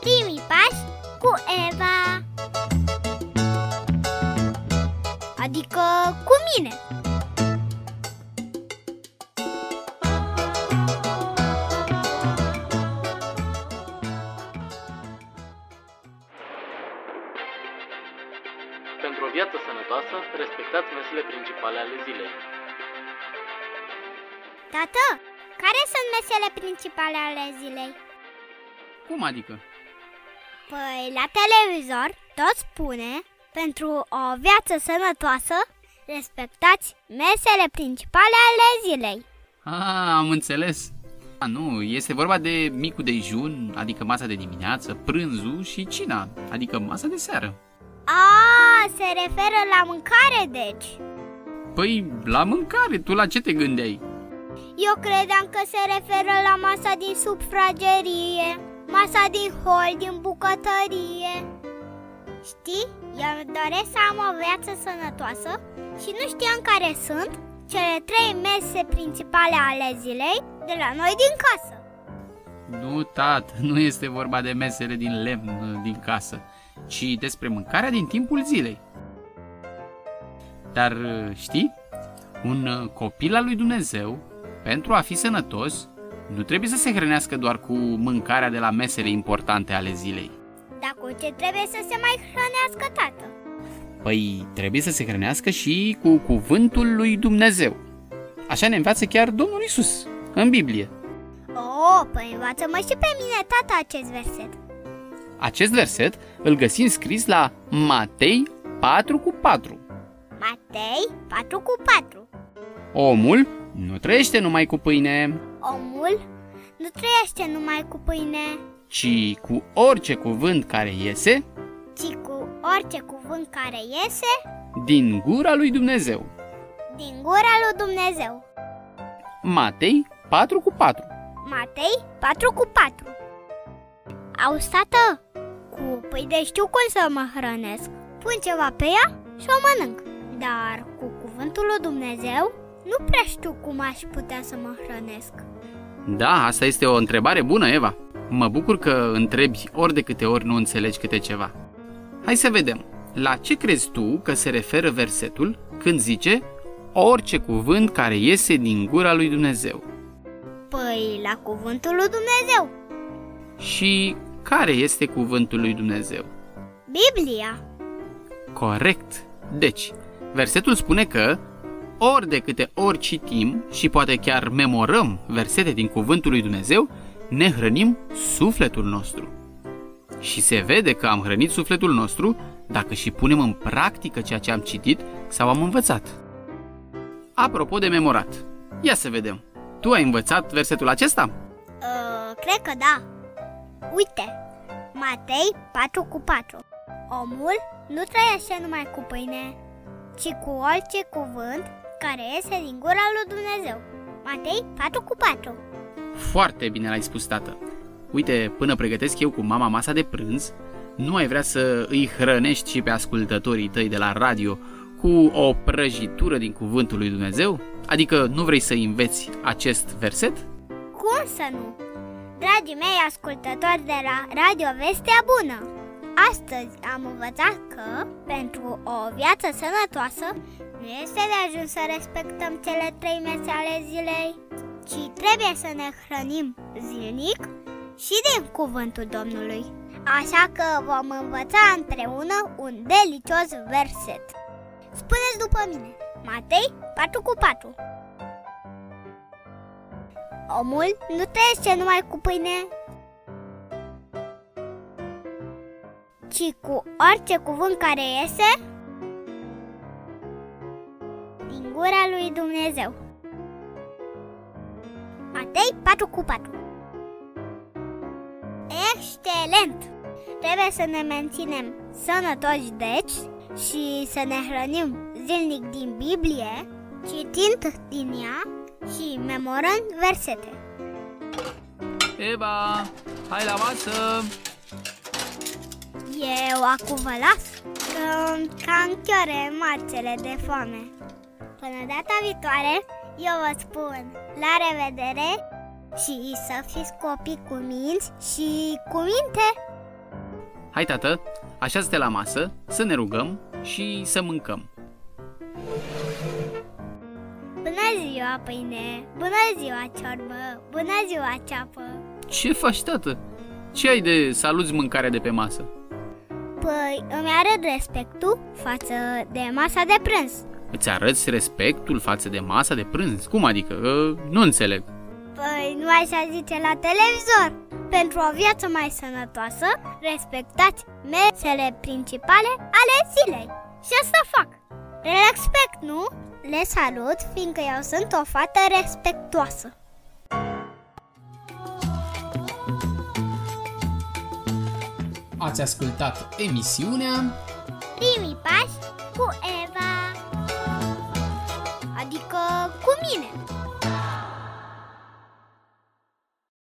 Primii pași cu Eva Adică cu mine Pentru o viață sănătoasă, respectați mesele principale ale zilei. Tată, care sunt mesele principale ale zilei? Cum adică? Păi la televizor tot spune Pentru o viață sănătoasă Respectați mesele principale ale zilei Ah, am înțeles. A, nu, este vorba de micul dejun, adică masa de dimineață, prânzul și cina, adică masa de seară. A, se referă la mâncare deci Păi, la mâncare, tu la ce te gândeai? Eu credeam că se referă la masa din sufragerie Masa din hol, din bucătărie Știi, eu îmi doresc să am o viață sănătoasă Și nu știam care sunt cele trei mese principale ale zilei de la noi din casă Nu, tat, nu este vorba de mesele din lemn din casă, ci despre mâncarea din timpul zilei. Dar știi, un copil al lui Dumnezeu, pentru a fi sănătos, nu trebuie să se hrănească doar cu mâncarea de la mesele importante ale zilei. Dar cu ce trebuie să se mai hrănească tată? Păi trebuie să se hrănească și cu cuvântul lui Dumnezeu. Așa ne învață chiar Domnul Isus în Biblie. Oh, păi învață-mă și pe mine, tata, acest verset Acest verset îl găsim scris la Matei 4 cu 4. Matei 4 cu 4 Omul nu trăiește numai cu pâine, Omul nu trăiește numai cu pâine, ci cu orice cuvânt care iese. Ci cu orice cuvânt care iese. Din gura lui Dumnezeu. din gura lui Dumnezeu. Matei 4 cu 4. Matei 4 cu 4 Auzi, tată, cu pâine știu cum să mă hrănesc. Pun ceva pe ea și o mănânc. Dar cu cuvântul lui Dumnezeu nu prea știu cum aș putea să mă hrănesc Da, asta este o întrebare bună, Eva. Mă bucur că întrebi ori de câte ori nu înțelegi câte ceva. Hai să vedem. La ce crezi tu că se referă versetul când zice orice cuvânt care iese din gura lui Dumnezeu? Păi la cuvântul lui Dumnezeu Și care este cuvântul lui Dumnezeu? Biblia Corect. Deci, versetul spune că ori de câte ori citim și poate chiar memorăm versete din cuvântul lui Dumnezeu, ne hrănim sufletul nostru. Și se vede că am hrănit sufletul nostru dacă și punem în practică ceea ce am citit sau am învățat. Apropo de memorat, ia să vedem. Tu ai învățat versetul acesta? Uh, cred că da. Uite, Matei 4 cu 4. Omul nu trăiește numai cu pâine, ci cu orice cuvânt care iese din gura lui Dumnezeu. Matei 4 cu 4. Foarte bine l-ai spus, tată. Uite, până pregătesc eu cu mama masa de prânz, nu ai vrea să îi hrănești și pe ascultătorii tăi de la radio cu o prăjitură din cuvântul lui Dumnezeu? Adică nu vrei să înveți acest verset? Cum să nu? Dragii mei ascultători de la Radio Vestea Bună! Astăzi am învățat că, pentru o viață sănătoasă, nu este de ajuns să respectăm cele trei mese ale zilei, ci trebuie să ne hrănim zilnic și din cuvântul Domnului. Așa că vom învăța împreună un delicios verset. Spuneți după mine, Matei 4 cu 4. Omul nu trăiește numai cu pâine, ci cu orice cuvânt care iese din gura lui Dumnezeu. Matei 4 cu 4 Excelent! Trebuie să ne menținem sănătoși deci și să ne hrănim zilnic din Biblie, citind din ea și memorând versete. Eva, hai la masă! Eu acum vă las că cam chiore marțele de foame. Până data viitoare, Eu vă spun la revedere și să fiți copii cu minți și cu minte. Hai, tată, așează-te la masă, să ne rugăm și să mâncăm. Bună ziua, pâine! Bună ziua, ciorbă! Bună ziua, ceapă! Ce faci, tată? Ce ai de saluți mâncarea de pe masă? Păi îmi arăt respectul față de masa de prânz. Îți arăți respectul față de masa de prânz? Cum adică? Uh, nu înțeleg. Păi nu așa zice la televizor. Pentru o viață mai sănătoasă, respectați mesele principale ale zilei. Și asta fac. Respect, nu? Le salut, fiindcă eu sunt o fată respectoasă. Ați ascultat emisiunea Primii pași cu Eva. Adică cu mine.